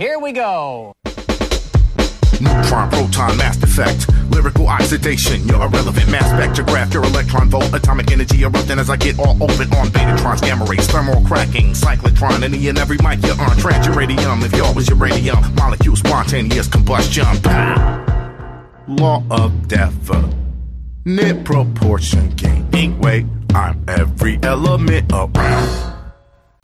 Here we go. Neutron, proton, mass effect, lyrical oxidation. You're irrelevant, mass spectrograph. Your electron volt, atomic energy erupting as I get all open on betatrons, gamma rays, thermal cracking, cyclotron. Any and every mic you're on, trans uranium. If y'all was uranium, molecule spontaneous combustion. Pow! Law of definite proportion, gaining weight. I'm every element around.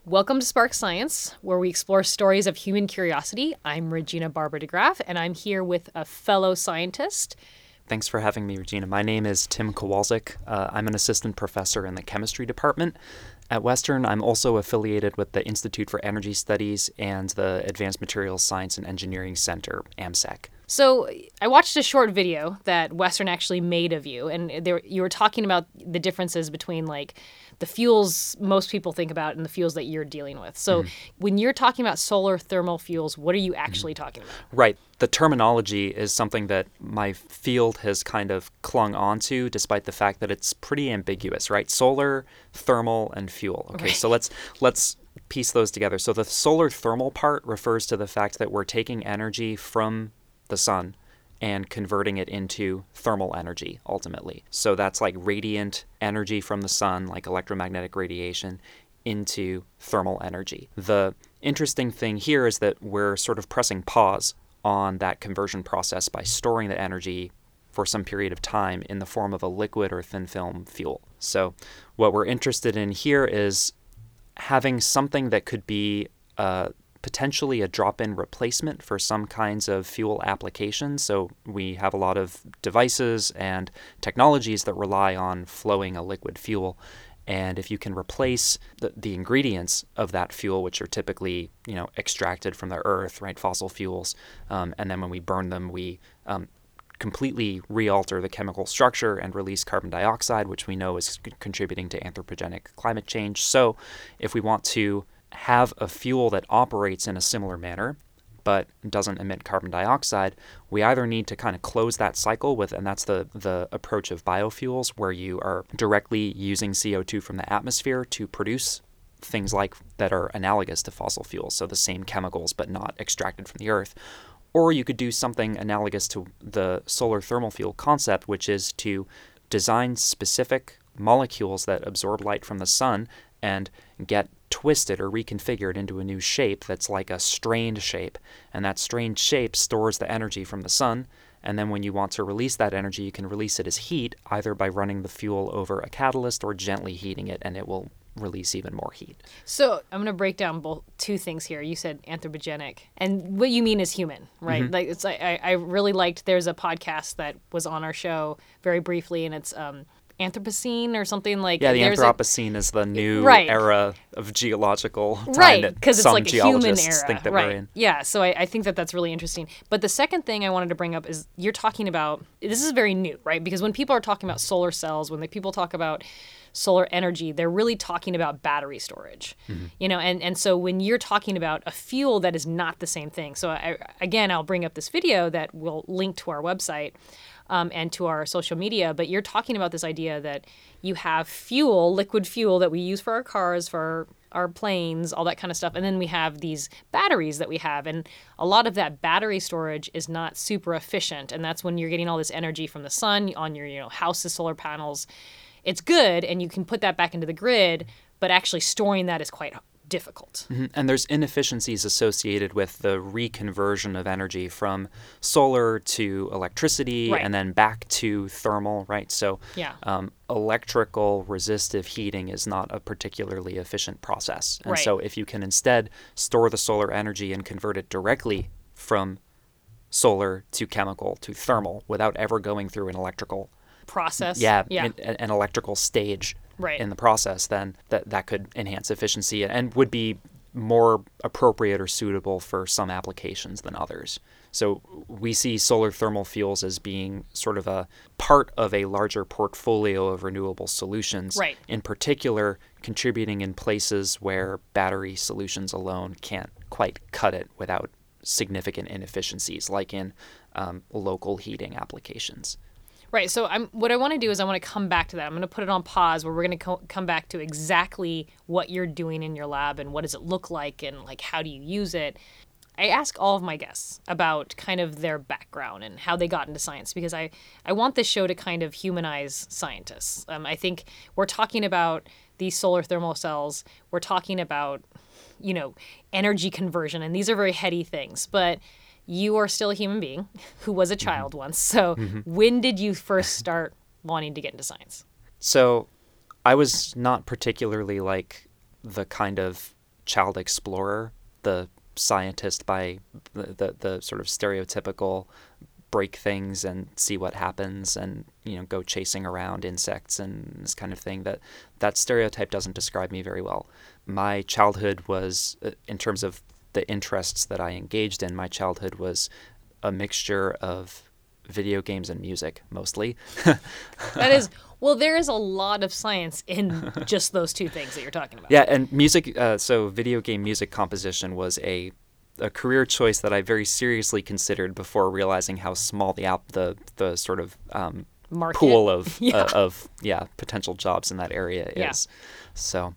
Welcome to Spark Science, where we explore stories of human curiosity. I'm Regina Barber DeGraaff, and I'm here with a fellow scientist. Thanks for having me, Regina. My name is Tim Kowalczyk. Uh, I'm an assistant professor in the chemistry department at Western. I'm also affiliated with the Institute for Energy Studies and the Advanced Materials Science and Engineering Center, AMSEC. So I watched a short video that Western actually made of you, and there you were talking about the differences between like the fuels most people think about and the fuels that you're dealing with. So mm-hmm. when you're talking about solar thermal fuels, what are you actually mm-hmm. talking about? Right. The terminology is something that my field has kind of clung onto despite the fact that it's pretty ambiguous, right? Solar, thermal, and fuel. Okay, right. so let's let's piece those together. So the solar thermal part refers to the fact that we're taking energy from the sun and converting it into thermal energy ultimately. So that's like radiant energy from the sun, like electromagnetic radiation, into thermal energy. The interesting thing here is that we're sort of pressing pause on that conversion process by storing the energy for some period of time in the form of a liquid or thin film fuel. So, what we're interested in here is having something that could be uh, potentially a drop in replacement for some kinds of fuel applications. So we have a lot of devices and technologies that rely on flowing a liquid fuel. And if you can replace the, the ingredients of that fuel, which are typically you know extracted from the earth, right, fossil fuels, um, and then when we burn them, we um, completely realter the chemical structure and release carbon dioxide, which we know is contributing to anthropogenic climate change. So, if we want to have a fuel that operates in a similar manner but doesn't emit carbon dioxide, we either need to kind of close that cycle with, and that's the, the approach of biofuels, where you are directly using CO2 from the atmosphere to produce things like that are analogous to fossil fuels, so the same chemicals but not extracted from the earth. Or you could do something analogous to the solar thermal fuel concept, which is to design specific molecules that absorb light from the sun and get twisted or reconfigured into a new shape that's like a strained shape. And that strained shape stores the energy from the sun. And then when you want to release that energy, you can release it as heat, either by running the fuel over a catalyst or gently heating it, and it will release even more heat. So I'm going to break down both two things here. You said anthropogenic, and what you mean is human, right? Mm-hmm. Like it's I, I really liked. There's a podcast that was on our show very briefly, and it's um, Anthropocene or something like. Yeah, the Anthropocene a, is the new right. era of geological time right because it's like a human era, right? Yeah, so I, I think that that's really interesting. But the second thing I wanted to bring up is you're talking about this is very new, right? Because when people are talking about solar cells, when the people talk about solar energy, they're really talking about battery storage. Mm-hmm. You know, and, and so when you're talking about a fuel that is not the same thing. So I, again, I'll bring up this video that will link to our website um, and to our social media. But you're talking about this idea that you have fuel, liquid fuel that we use for our cars, for our planes, all that kind of stuff. And then we have these batteries that we have. And a lot of that battery storage is not super efficient. And that's when you're getting all this energy from the sun on your you know house's solar panels. It's good and you can put that back into the grid, but actually storing that is quite difficult. Mm-hmm. And there's inefficiencies associated with the reconversion of energy from solar to electricity right. and then back to thermal, right? So, yeah. Um, electrical resistive heating is not a particularly efficient process. And right. so, if you can instead store the solar energy and convert it directly from solar to chemical to thermal without ever going through an electrical process, yeah, yeah. An, an electrical stage right. in the process, then that that could enhance efficiency and would be more appropriate or suitable for some applications than others. So we see solar thermal fuels as being sort of a part of a larger portfolio of renewable solutions. Right. In particular, contributing in places where battery solutions alone can't quite cut it without significant inefficiencies, like in um, local heating applications. Right. So I'm what I want to do is I want to come back to that. I'm going to put it on pause where we're going to co- come back to exactly what you're doing in your lab and what does it look like and like how do you use it. I ask all of my guests about kind of their background and how they got into science because I, I want this show to kind of humanize scientists. Um, I think we're talking about these solar thermal cells, we're talking about, you know, energy conversion, and these are very heady things, but you are still a human being who was a mm-hmm. child mm-hmm. once. So mm-hmm. when did you first start wanting to get into science? So I was not particularly like the kind of child explorer, the scientist by the, the, the sort of stereotypical break things and see what happens and you know go chasing around insects and this kind of thing that that stereotype doesn't describe me very well my childhood was uh, in terms of the interests that I engaged in my childhood was a mixture of video games and music mostly that is well, there is a lot of science in just those two things that you're talking about. Yeah, and music. Uh, so, video game music composition was a a career choice that I very seriously considered before realizing how small the app, the the sort of um, pool of yeah. Uh, of yeah potential jobs in that area yeah. is. So.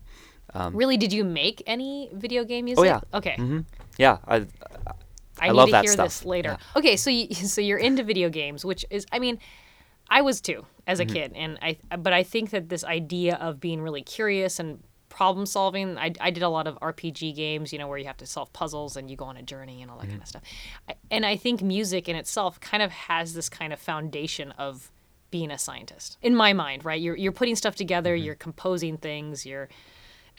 Um, really, did you make any video game music? Oh yeah. Okay. Mm-hmm. Yeah, I. I, I, I need to hear stuff. this later. Yeah. Okay, so you, so you're into video games, which is, I mean, I was too as a mm-hmm. kid, and I but I think that this idea of being really curious and problem solving. I, I did a lot of RPG games, you know, where you have to solve puzzles and you go on a journey and all that mm-hmm. kind of stuff. and I think music in itself kind of has this kind of foundation of being a scientist in my mind, right? You're you're putting stuff together, mm-hmm. you're composing things, you're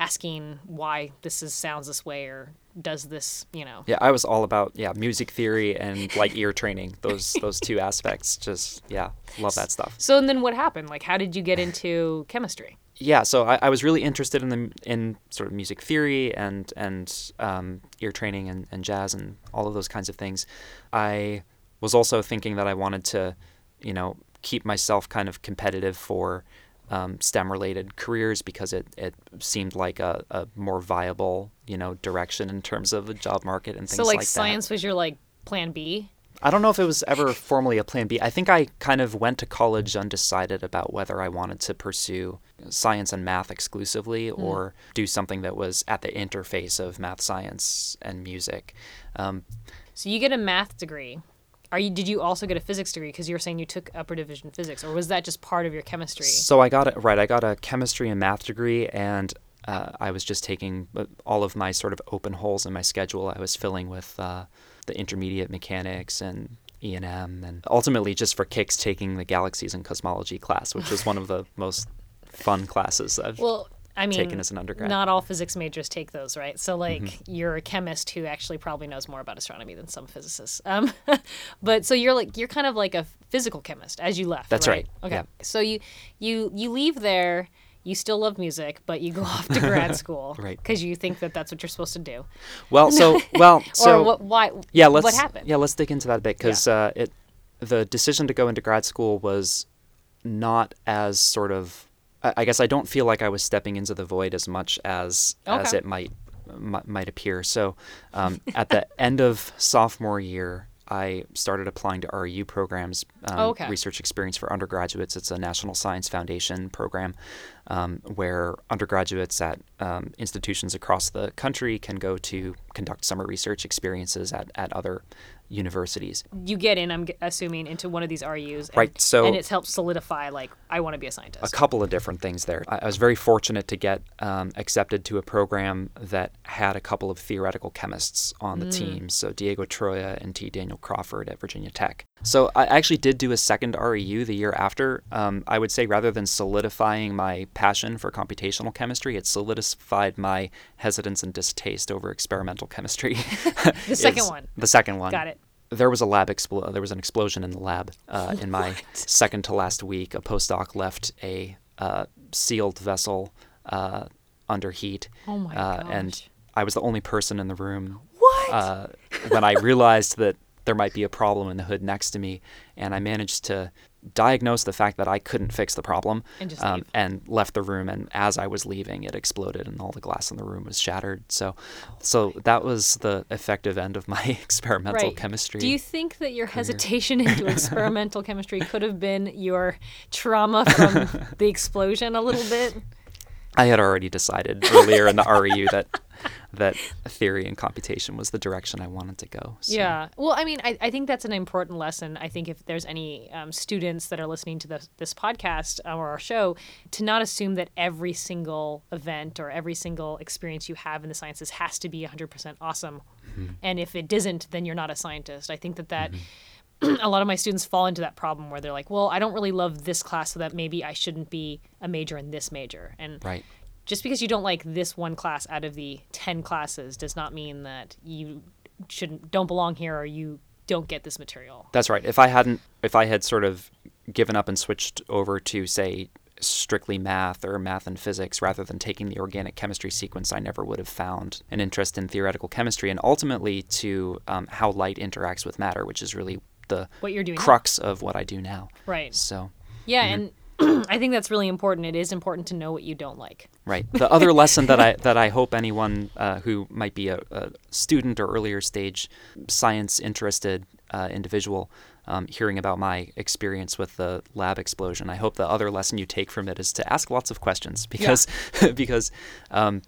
asking why this is sounds this way or does this you know. Yeah i was all about yeah music theory and like ear training those those two aspects just yeah love that stuff. So and then what happened? Like how did you get into chemistry? Yeah so I, I was really interested in the in sort of music theory and and um, ear training and, and jazz and all of those kinds of things. I was also thinking that i wanted to you know keep myself kind of competitive for um, STEM related careers because it, it seemed like a, a more viable, you know, direction in terms of the job market and things like that. so, like, like science that. was your like plan B? I don't know if it was ever formally a plan B. I think I kind of went to college undecided about whether I wanted to pursue science and math exclusively mm. or do something that was at the interface of math, science, and music. Um, so you get a math degree. Are you? Did you also get a physics degree? Because you were saying you took upper division physics, or was that just part of your chemistry? So I got it right. I got a chemistry and math degree, and uh, I was just taking uh, all of my sort of open holes in my schedule. I was filling with uh, the intermediate mechanics and E and M, and ultimately just for kicks, taking the galaxies and cosmology class, which was one of the most fun classes I've well, I mean, taken as an undergrad. Not all physics majors take those, right? So, like, mm-hmm. you're a chemist who actually probably knows more about astronomy than some physicists. Um, but so you're like you're kind of like a physical chemist as you left. That's right. right. Okay. Yeah. So you you you leave there. You still love music, but you go off to grad school, right? Because you think that that's what you're supposed to do. Well, so well, so or what? Why? Yeah, let's. What happened? Yeah, let's dig into that a bit because yeah. uh, it the decision to go into grad school was not as sort of I guess I don't feel like I was stepping into the void as much as okay. as it might m- might appear. So, um, at the end of sophomore year, I started applying to REU programs, um, oh, okay. research experience for undergraduates. It's a National Science Foundation program um, where undergraduates at um, institutions across the country can go to conduct summer research experiences at, at other universities. You get in, I'm assuming, into one of these REUs. And, right. So and it's helped solidify like I want to be a scientist. A couple of different things there. I, I was very fortunate to get um, accepted to a program that had a couple of theoretical chemists on the mm. team. So Diego Troya and T. Daniel Crawford at Virginia Tech. So I actually did do a second REU the year after. Um, I would say rather than solidifying my passion for computational chemistry, it solidified my hesitance and distaste over experimental chemistry. the second one. The second one. Got it. There was a lab expl- There was an explosion in the lab uh, in my second to last week. A postdoc left a uh, sealed vessel uh, under heat. Oh my gosh. And I was the only person in the room. What? Uh, when I realized that there might be a problem in the hood next to me, and I managed to diagnosed the fact that I couldn't fix the problem and, um, and, left the room. And as I was leaving, it exploded and all the glass in the room was shattered. So, so that was the effective end of my experimental right. chemistry. Do you think that your career. hesitation into experimental chemistry could have been your trauma from the explosion a little bit? I had already decided earlier in the REU that that theory and computation was the direction I wanted to go. So. Yeah. Well, I mean, I, I think that's an important lesson. I think if there's any um, students that are listening to this, this podcast or our show, to not assume that every single event or every single experience you have in the sciences has to be 100% awesome. Mm-hmm. And if it isn't, then you're not a scientist. I think that that. Mm-hmm a lot of my students fall into that problem where they're like, well, I don't really love this class, so that maybe I shouldn't be a major in this major. And right just because you don't like this one class out of the 10 classes does not mean that you shouldn't don't belong here or you don't get this material. That's right. If I hadn't if I had sort of given up and switched over to say strictly math or math and physics rather than taking the organic chemistry sequence, I never would have found an interest in theoretical chemistry and ultimately to um, how light interacts with matter, which is really the what you're doing crux now. of what I do now. Right. So yeah, mm-hmm. and I think that's really important. It is important to know what you don't like. Right. The other lesson that I that I hope anyone uh, who might be a, a, student or earlier stage science interested uh, individual um, hearing about my experience with the lab explosion, I hope the other lesson you take from it is to ask lots of questions because yeah. because um,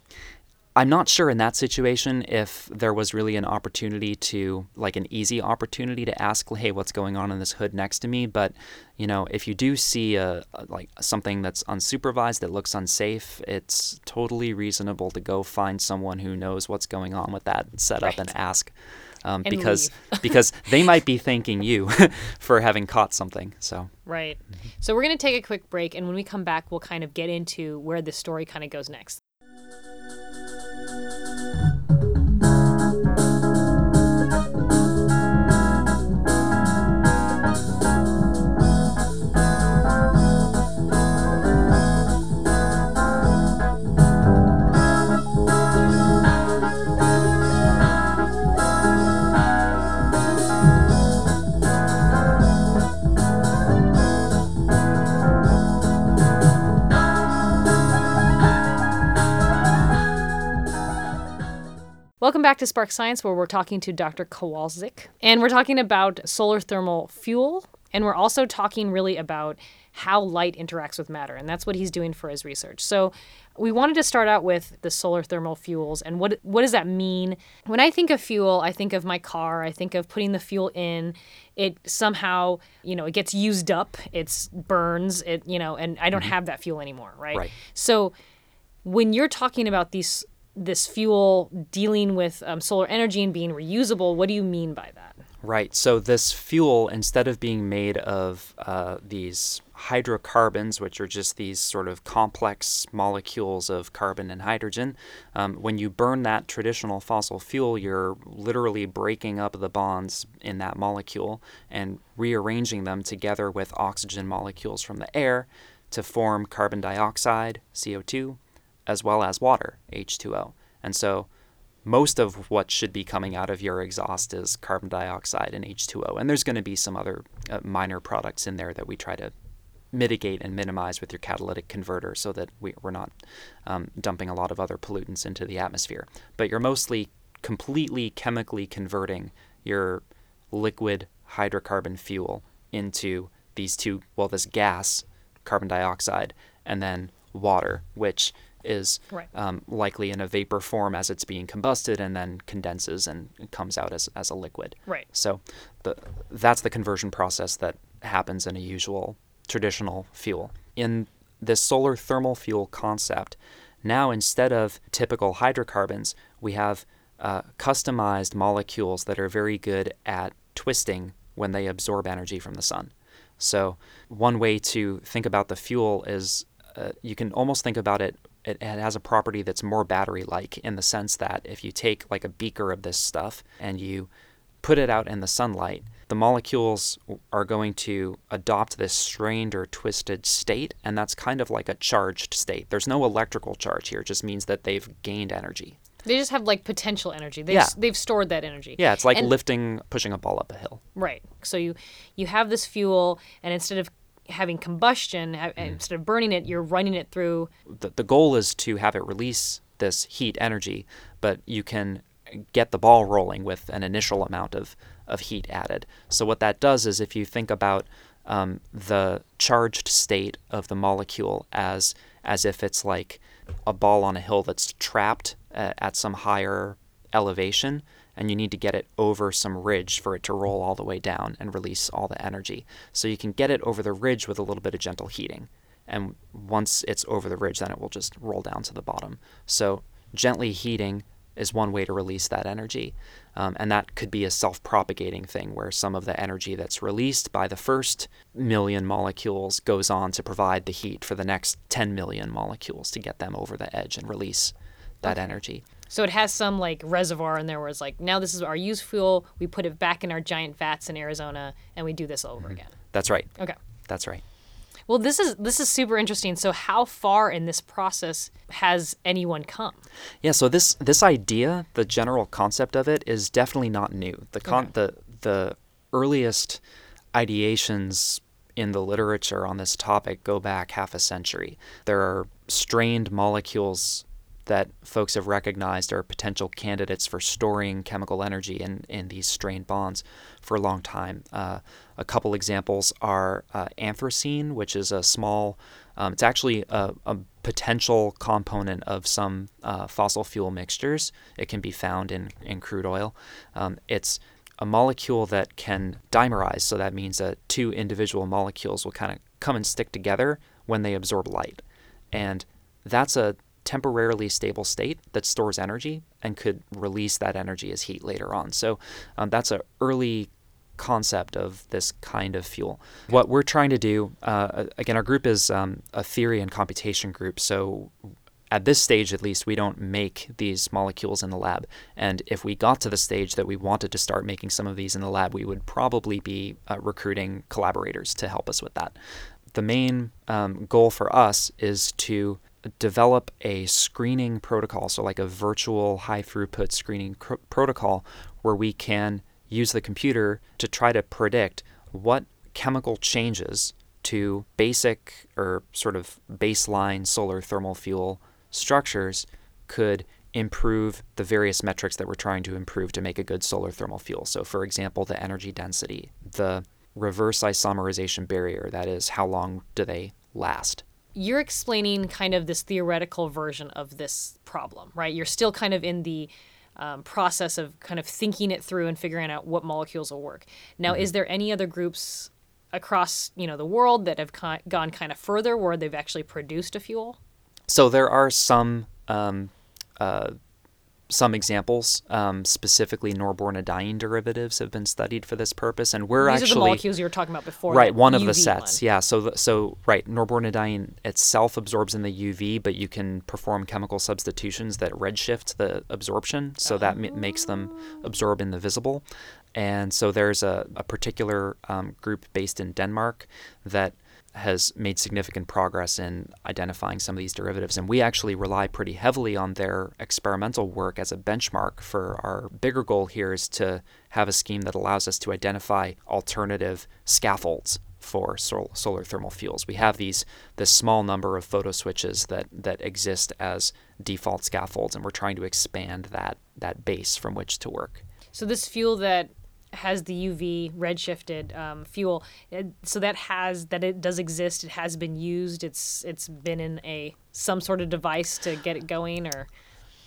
I'm not sure in that situation if there was really an opportunity to, like an easy opportunity to ask, hey, what's going on in this hood next to me? But, you know, if you do see a, a like something that's unsupervised that looks unsafe, it's totally reasonable to go find someone who knows what's going on with that setup right. and ask. Um, and because because they might be thanking you for having caught something. So right. Mm-hmm. So we're gonna take a quick break, and when we come back, we'll kind of get into where the story kind of goes next. Back to Spark Science, where we're talking to Dr. Kowalczyk, and we're talking about solar thermal fuel, and we're also talking really about how light interacts with matter, and that's what he's doing for his research. So, we wanted to start out with the solar thermal fuels and what what does that mean? When I think of fuel, I think of my car, I think of putting the fuel in, it somehow, you know, it gets used up, it burns, it, you know, and I don't mm-hmm. have that fuel anymore, right? right? So, when you're talking about these this fuel dealing with um, solar energy and being reusable. What do you mean by that? Right. So this fuel, instead of being made of uh, these hydrocarbons, which are just these sort of complex molecules of carbon and hydrogen, um, when you burn that traditional fossil fuel, you're literally breaking up the bonds in that molecule and rearranging them together with oxygen molecules from the air to form carbon dioxide, CO2, as well as water, H2O. And so most of what should be coming out of your exhaust is carbon dioxide and H2O. And there's going to be some other uh, minor products in there that we try to mitigate and minimize with your catalytic converter so that we, are not um, dumping a lot of other pollutants into the atmosphere. But you're mostly completely chemically converting your liquid hydrocarbon fuel into these two, well, this gas, carbon dioxide, and then water, which is right. um, likely in a vapor form as it's being combusted and then condenses and comes out as, as a liquid. Right. So the, that's the conversion process that happens in a usual traditional fuel. In this solar thermal fuel concept, now instead of typical hydrocarbons, we have uh, customized molecules that are very good at twisting when they absorb energy from the sun. So, one way to think about the fuel is uh, you can almost think about it it, has a property that's more battery like in the sense that if you take like a beaker of this stuff and you put it out in the sunlight, the molecules are going to adopt this strained or twisted state, and that's kind of like a charged state. There's no electrical charge here, it just means that they've gained energy. They just have like potential energy. They've, yeah. they've stored that energy. Yeah, it's like and, lifting, pushing a ball up a hill. Right. So you you have this fuel, and instead of having combustion mm. instead of burning it you're running it through the, the goal is to have it release this heat energy but you can get the ball rolling with an initial amount of, of heat added so what that does is if you think about um, the charged state of the molecule as as if it's like a ball on a hill that's trapped at, at some higher elevation and you need to get it over some ridge for it to roll all the way down and release all the energy. So you can get it over the ridge with a little bit of gentle heating. And once it's over the ridge, then it will just roll down to the bottom. So gently heating is one way to release that energy. Um, and that could be a self propagating thing where some of the energy that's released by the first million molecules goes on to provide the heat for the next 10 million molecules to get them over the edge and release that okay. energy. So it has some like reservoir in there where it's like, now this is our used fuel. We put it back in our giant vats in Arizona and we do this all over mm-hmm. again. That's right. Okay. That's right. Well, this is this is super interesting. So, how far in this process has anyone come? Yeah. So this this idea, the general concept of it, is definitely not new. The con- okay. the the earliest ideations in the literature on this topic go back half a century. There are strained molecules that folks have recognized are potential candidates for storing chemical energy in, in these strained bonds for a long time. Uh, a couple examples are uh, anthracene, which is a small, um, it's actually a, a, potential component of some uh, fossil fuel mixtures. It can be found in, in crude oil. Um, it's a molecule that can dimerize, so that means that two individual molecules will kind of come and stick together when they absorb light. And that's a temporarily stable state that stores energy and could release that energy as heat later on. So um, that's an early concept of this kind of fuel. What we're trying to do, uh, again, our group is um, a theory and computation group. So at this stage, at least, we don't make these molecules in the lab. And if we got to the stage that we wanted to start making some of these in the lab, we would probably be uh, recruiting collaborators to help us with that. The main um, goal for us is to develop a screening protocol, so like a virtual high throughput screening cr- protocol where we can use the computer to try to predict what chemical changes to basic or sort of baseline solar thermal fuel structures could improve the various metrics that we're trying to improve to make a good solar thermal fuel. So, for example, the energy density, the reverse isomerization barrier, that is, how long do they last? You're explaining kind of this theoretical version of this problem, right? You're still kind of in the um, process of kind of thinking it through and figuring out what molecules will work. Now, mm-hmm. is there any other groups across you know the world that have con- gone kind of further where they've actually produced a fuel? So there are some um, uh, some examples, um, specifically norbornadiene derivatives, have been studied for this purpose, and we're These actually are the molecules you were talking about before. Right, one UV of the sets. One. Yeah. So the, so right, norbornadiene itself absorbs in the UV, but you can perform chemical substitutions that redshift the absorption, so that m- makes them absorb in the visible. And so there's a, a particular um, group based in Denmark that has made significant progress in identifying some of these derivatives. And we actually rely pretty heavily on their experimental work as a benchmark for our bigger goal here is to have a scheme that allows us to identify alternative scaffolds for sol- solar thermal fuels. We have these this small number of photo switches that that exist as default scaffolds, and we're trying to expand that that base from which to work. So this fuel that has the UV redshifted um, fuel. It, so that has that it does exist. It has been used. It's it's been in a some sort of device to get it going or.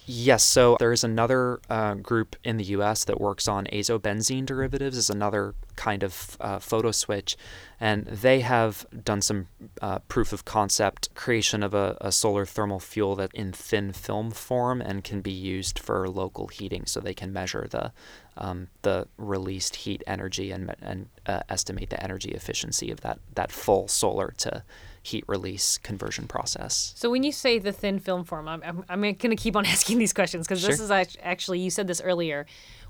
Yes, so there is another uh, group in the U.S. that works on azobenzene derivatives. is another kind of uh, photo switch, and they have done some uh, proof of concept creation of a, a, solar thermal fuel that in thin film form and can be used for local heating, so they can measure the um, the released heat energy and and uh, estimate the energy efficiency of that that full solar to heat release conversion process. So when you say the thin film form, I'm, I'm, I'm going to keep on asking these questions because sure. this is actually, you said this earlier.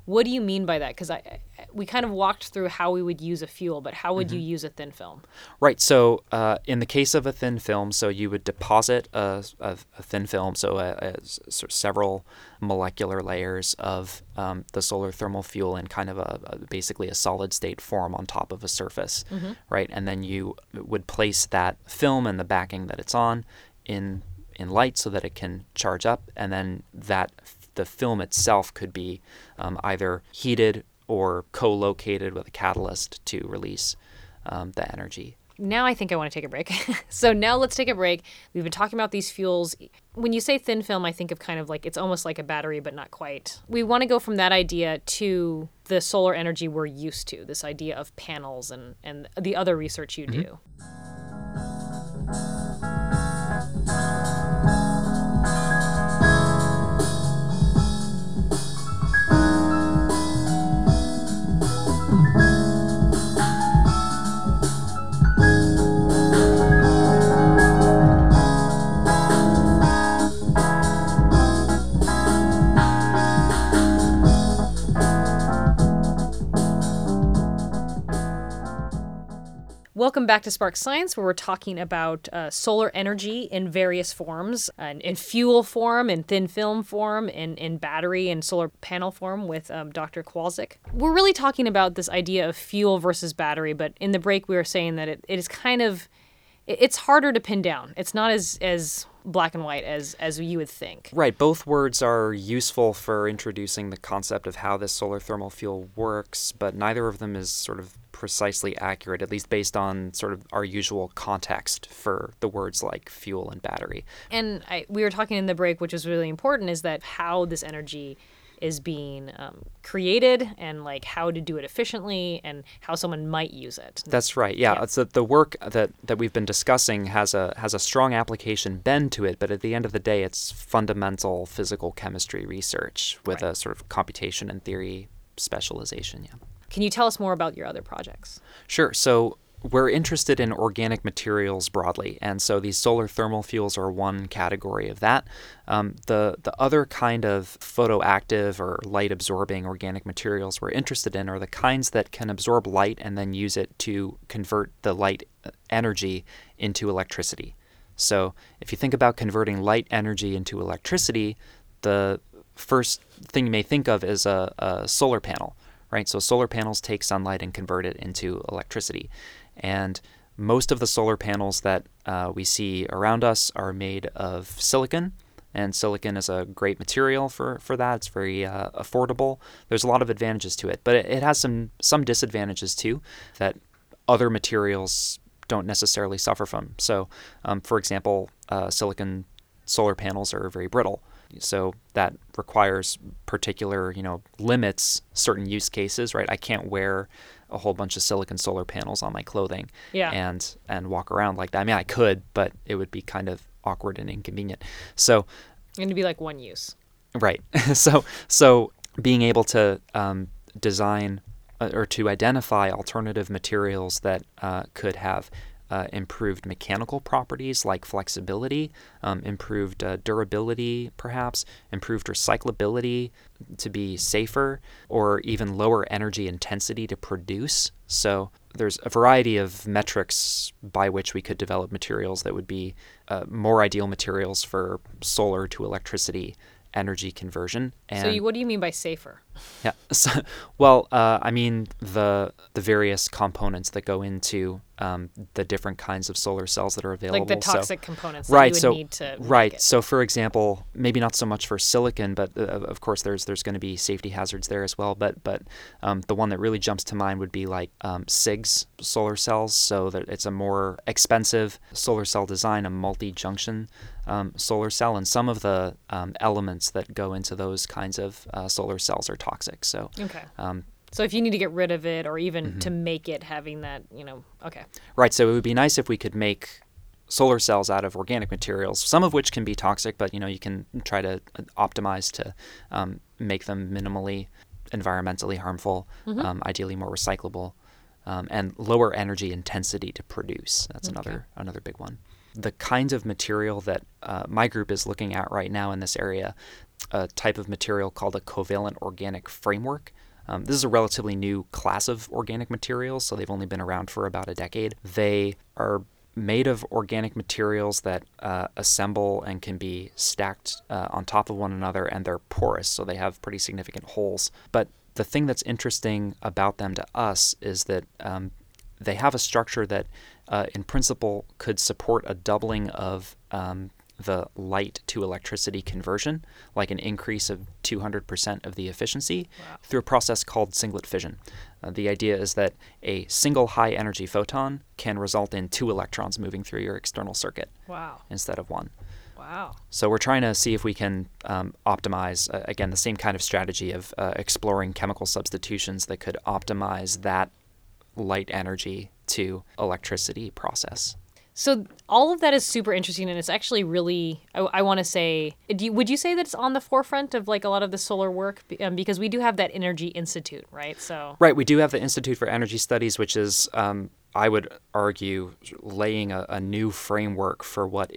What do you mean by that? Because I, we kind of walked through how we would use a fuel, but how would mm-hmm. you use a thin film? Right. So uh, in the case of a thin film, so you would deposit a, a, a thin film, so a, a, sort of several molecular layers of um, the solar thermal fuel in kind of a, basically a solid state form on top of a surface, mm-hmm. right? And then you would place that film and the backing that it's on in in light so that it can charge up, and then that the film itself could be um, either heated or co-located with a catalyst to release um, the energy. now I think I want to take a break. so now let's take a break. We've been talking about these fuels. When you say thin film, I think of kind of like it's almost like a battery, but not quite. We want to go from that idea to the solar energy we're used to, this idea of panels and, and the other research you mm-hmm. Welcome back to Spark Science, where we're talking about uh, solar energy in various forms, uh, in fuel form, in thin film form, in, in battery and solar panel form with um, Dr. Kowalczyk. We're really talking about this idea of fuel versus battery, but in the break we were saying that it, it is kind of it's harder to pin down. It's not as as black and white as as you would think. Right. Both words are useful for introducing the concept of how this solar thermal fuel works, but neither of them is sort of precisely accurate, at least based on sort of our usual context for the words like fuel and battery. And I, we were talking in the break, which was really important, is that how this energy is being um, created and like how to do it efficiently and how someone might use it. That's right. Yeah, yeah. So the work that that we've been discussing has a has a strong application bend to it, but at the end of the day, it's fundamental physical chemistry research with right. a sort of computation and theory specialization. Yeah. Can you tell us more about your other projects? Sure. So we're interested in organic materials broadly, and so these solar thermal fuels are one category of that. Um, the the other kind of photoactive or light absorbing organic materials we're interested in are the kinds that can absorb light and then use it to convert the light uh, energy into electricity. So if you think about converting light energy into electricity, the first thing you may think of is a, a solar panel right? So solar panels take sunlight and convert it into electricity. And most of the solar panels that uh, we see around us are made of silicon. And silicon is a great material for, for that. It's very uh, affordable. There's a lot of advantages to it, but it, it has some, some disadvantages too that other materials don't necessarily suffer from. So, um, for example, uh, silicon solar panels are very brittle. So that requires particular, you know, limits certain use cases, right? I can't wear a whole bunch of silicon solar panels on my clothing yeah. and and walk around like that. I mean, I could, but it would be kind of awkward and inconvenient. So and to be like one use. Right. so so being able to um, design uh, or to identify alternative materials that uh, could have uh, improved mechanical properties like flexibility, um, improved uh, durability, perhaps, improved recyclability to be safer, or even lower energy intensity to produce. So there's a variety of metrics by which we could develop materials that would be uh, more ideal materials for solar to electricity energy conversion. And so, you, what do you mean by safer? Yeah. So, well, uh, I mean the the various components that go into um, the different kinds of solar cells that are available. Like the toxic so, components. right. so right. So, for example, maybe not so much for silicon, but uh, of course there's there's going to be safety hazards there as well. But but um, the one that really jumps to mind would be like um, CIGS solar cells. So that it's a more expensive solar cell design, a multi-junction um, solar cell, and some of the um, elements that go into those kinds of uh, solar cells are toxic. So okay. Um, so if you need to get rid of it, or even mm-hmm. to make it having that, you know, okay. Right. So it would be nice if we could make solar cells out of organic materials, some of which can be toxic, but you know you can try to uh, optimize to um, make them minimally environmentally harmful, mm-hmm. um, ideally more recyclable, um, and lower energy intensity to produce. That's okay. another another big one the kinds of material that uh, my group is looking at right now in this area, a type of material called a covalent organic framework. Um, this is a relatively new class of organic materials, so they've only been around for about a decade. They are made of organic materials that uh, assemble and can be stacked uh, on top of one another, and they're porous, so they have pretty significant holes. But the thing that's interesting about them to us is that um, they have a structure that uh, in principle, could support a doubling of um, the light to electricity conversion, like an increase of 200% of the efficiency, wow. through a process called singlet fission. Uh, the idea is that a single high energy photon can result in two electrons moving through your external circuit wow. instead of one. Wow. So we're trying to see if we can um, optimize, uh, again, the same kind of strategy of uh, exploring chemical substitutions that could optimize that light energy to electricity process. So all of that is super interesting, and it's actually really. I, I want to say, you, would you say that it's on the forefront of like a lot of the solar work? Um, because we do have that Energy Institute, right? So right, we do have the Institute for Energy Studies, which is um, I would argue laying a, a new framework for what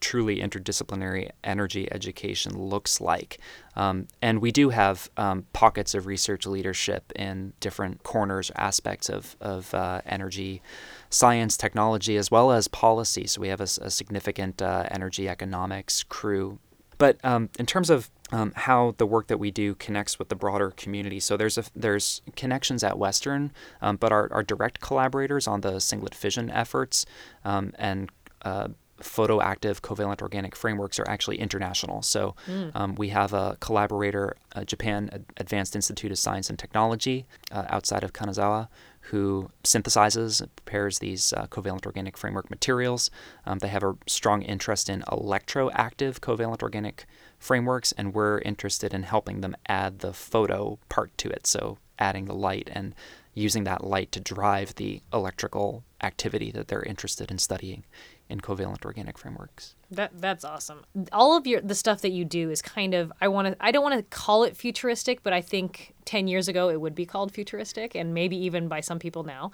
truly interdisciplinary energy education looks like. Um, and we do have um, pockets of research leadership in different corners, aspects of, of uh, energy science, technology, as well as policy. So we have a, a significant uh, energy economics crew. But um, in terms of um, how the work that we do connects with the broader community. So there's a, there's connections at Western, um, but our, our direct collaborators on the singlet fission efforts um, and uh, photoactive covalent organic frameworks are actually international. So mm. um, we have a collaborator, uh, Japan Advanced Institute of Science and Technology, uh, outside of Kanazawa, who synthesizes and prepares these uh, covalent organic framework materials. Um, they have a strong interest in electroactive covalent organic frameworks, and we're interested in helping them add the photo part to it. So adding the light and using that light to drive the electrical activity that they're interested in studying in covalent organic frameworks. That that's awesome. All of your the stuff that you do is kind of I want to I don't want to call it futuristic, but I think 10 years ago it would be called futuristic and maybe even by some people now.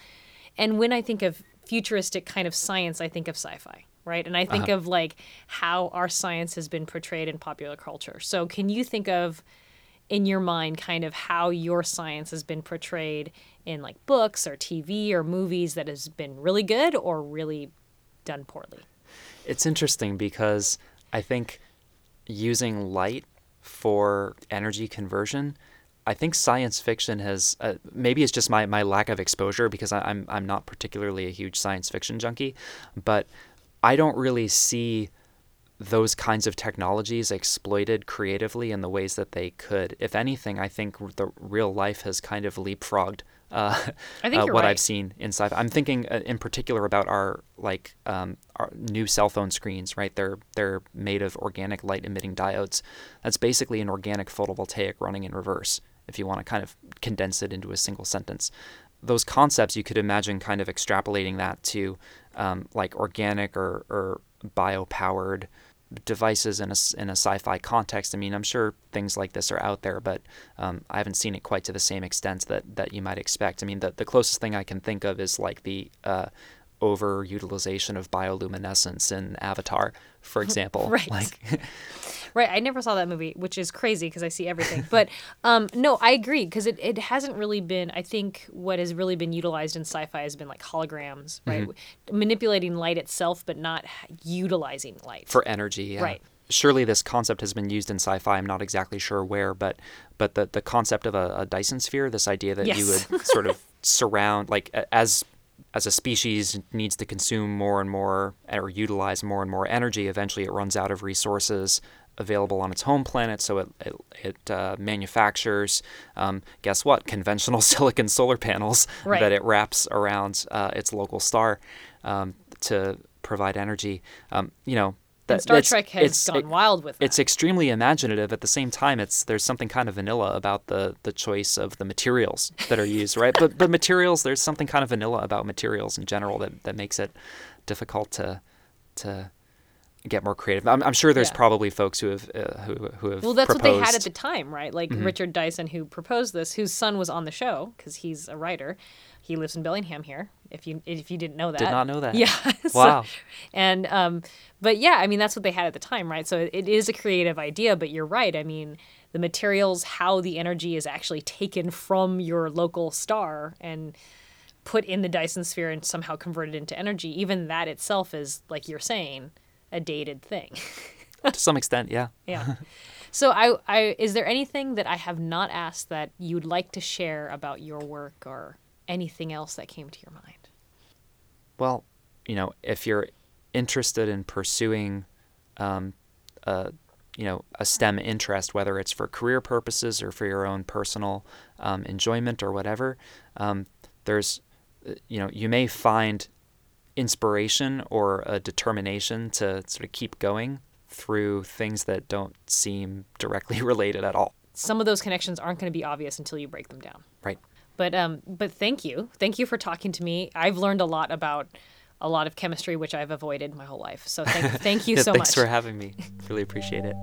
And when I think of futuristic kind of science, I think of sci-fi, right? And I think uh-huh. of like how our science has been portrayed in popular culture. So can you think of in your mind kind of how your science has been portrayed in like books or TV or movies that has been really good or really done poorly? It's interesting because I think using light for energy conversion, I think science fiction has uh, maybe it's just my, my lack of exposure because I, I'm I'm not particularly a huge science fiction junkie, but I don't really see those kinds of technologies exploited creatively in the ways that they could. If anything, I think the real life has kind of leapfrogged uh, I think uh, what right. I've seen in sci-fi. I'm thinking uh, in particular about our like um, our new cell phone screens. Right, they're they're made of organic light emitting diodes. That's basically an organic photovoltaic running in reverse. If you want to kind of condense it into a single sentence, those concepts you could imagine kind of extrapolating that to um, like organic or, or bio powered devices in a, in a sci-fi context. I mean, I'm sure things like this are out there, but um, I haven't seen it quite to the same extent that, that you might expect. I mean, the, the closest thing I can think of is like the uh, overutilization of bioluminescence in Avatar, for example. right. Like, right. I never saw that movie, which is crazy because I see everything. but um, no, I agree because it, it hasn't really been. I think what has really been utilized in sci-fi has been like holograms, right? Mm-hmm. Manipulating light itself, but not utilizing light for energy. Yeah. Right surely this concept has been used in sci-fi. I'm not exactly sure where, but but the the concept of a, a Dyson sphere, this idea that yes. you would sort of surround like as as a species needs to consume more and more or utilize more and more energy, eventually it runs out of resources available on its home planet, so it, it, it uh, manufactures, um, guess what, conventional silicon solar panels right. that it wraps around uh, its local star um, to provide energy. Um, you know, that, and Star Trek has gone it, wild with that. It's extremely imaginative. At the same time, it's there's something kind of vanilla about the the choice of the materials that are used, right? But but materials, there's something kind of vanilla about materials in general that, that makes it difficult to to get more creative. I'm, I'm sure there's yeah. probably folks who have uh, who who have well, that's proposed. what they had at the time, right? Like mm-hmm. Richard Dyson, who proposed this, whose son was on the show because he's a writer. He lives in Bellingham here. If you if you didn't know that, did not know that. Yeah. Wow. and um, but yeah, I mean that's what they had at the time, right? So it, it is a creative idea, but you're right. I mean the materials, how the energy is actually taken from your local star and put in the Dyson sphere and somehow converted into energy. Even that itself is, like you're saying, a dated thing. to some extent, yeah. yeah. So I, I is there anything that I have not asked that you'd like to share about your work or anything else that came to your mind? Well, you know, if you're interested in pursuing um, a, you know a STEM interest, whether it's for career purposes or for your own personal um, enjoyment or whatever, um, there's you know you may find inspiration or a determination to sort of keep going through things that don't seem directly related at all. Some of those connections aren't going to be obvious until you break them down. Right. But um, but thank you, thank you for talking to me. I've learned a lot about a lot of chemistry, which I've avoided my whole life. So thank, thank you yeah, so thanks much. Thanks for having me. Really appreciate it.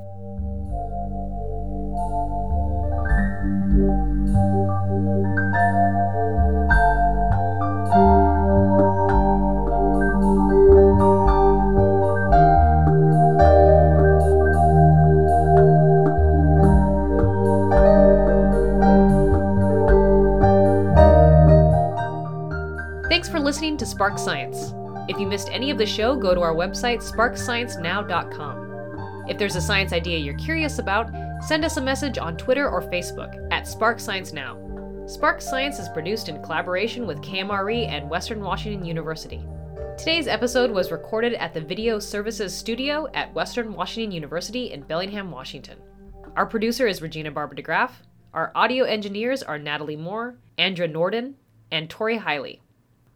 Listening to Spark Science. If you missed any of the show, go to our website, sparksciencenow.com. If there's a science idea you're curious about, send us a message on Twitter or Facebook at Spark Science Now. Spark Science is produced in collaboration with KMRE and Western Washington University. Today's episode was recorded at the Video Services Studio at Western Washington University in Bellingham, Washington. Our producer is Regina Barber DeGraaff. Our audio engineers are Natalie Moore, Andra Norden, and Tori Hiley.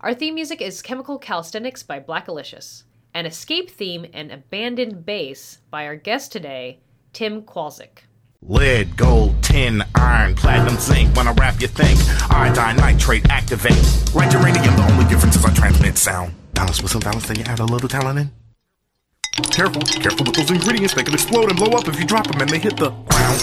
Our theme music is Chemical Calisthenics by Blackalicious, an escape theme and abandoned bass by our guest today, Tim Kwolczyk. Lead, gold, tin, iron, platinum, zinc. When I rap, you think iodine, nitrate, activate. Right uranium, the only difference is I transmit sound. Balance with some balance, then you add a little talent in. Careful, careful with those ingredients. They can explode and blow up if you drop them and they hit the ground.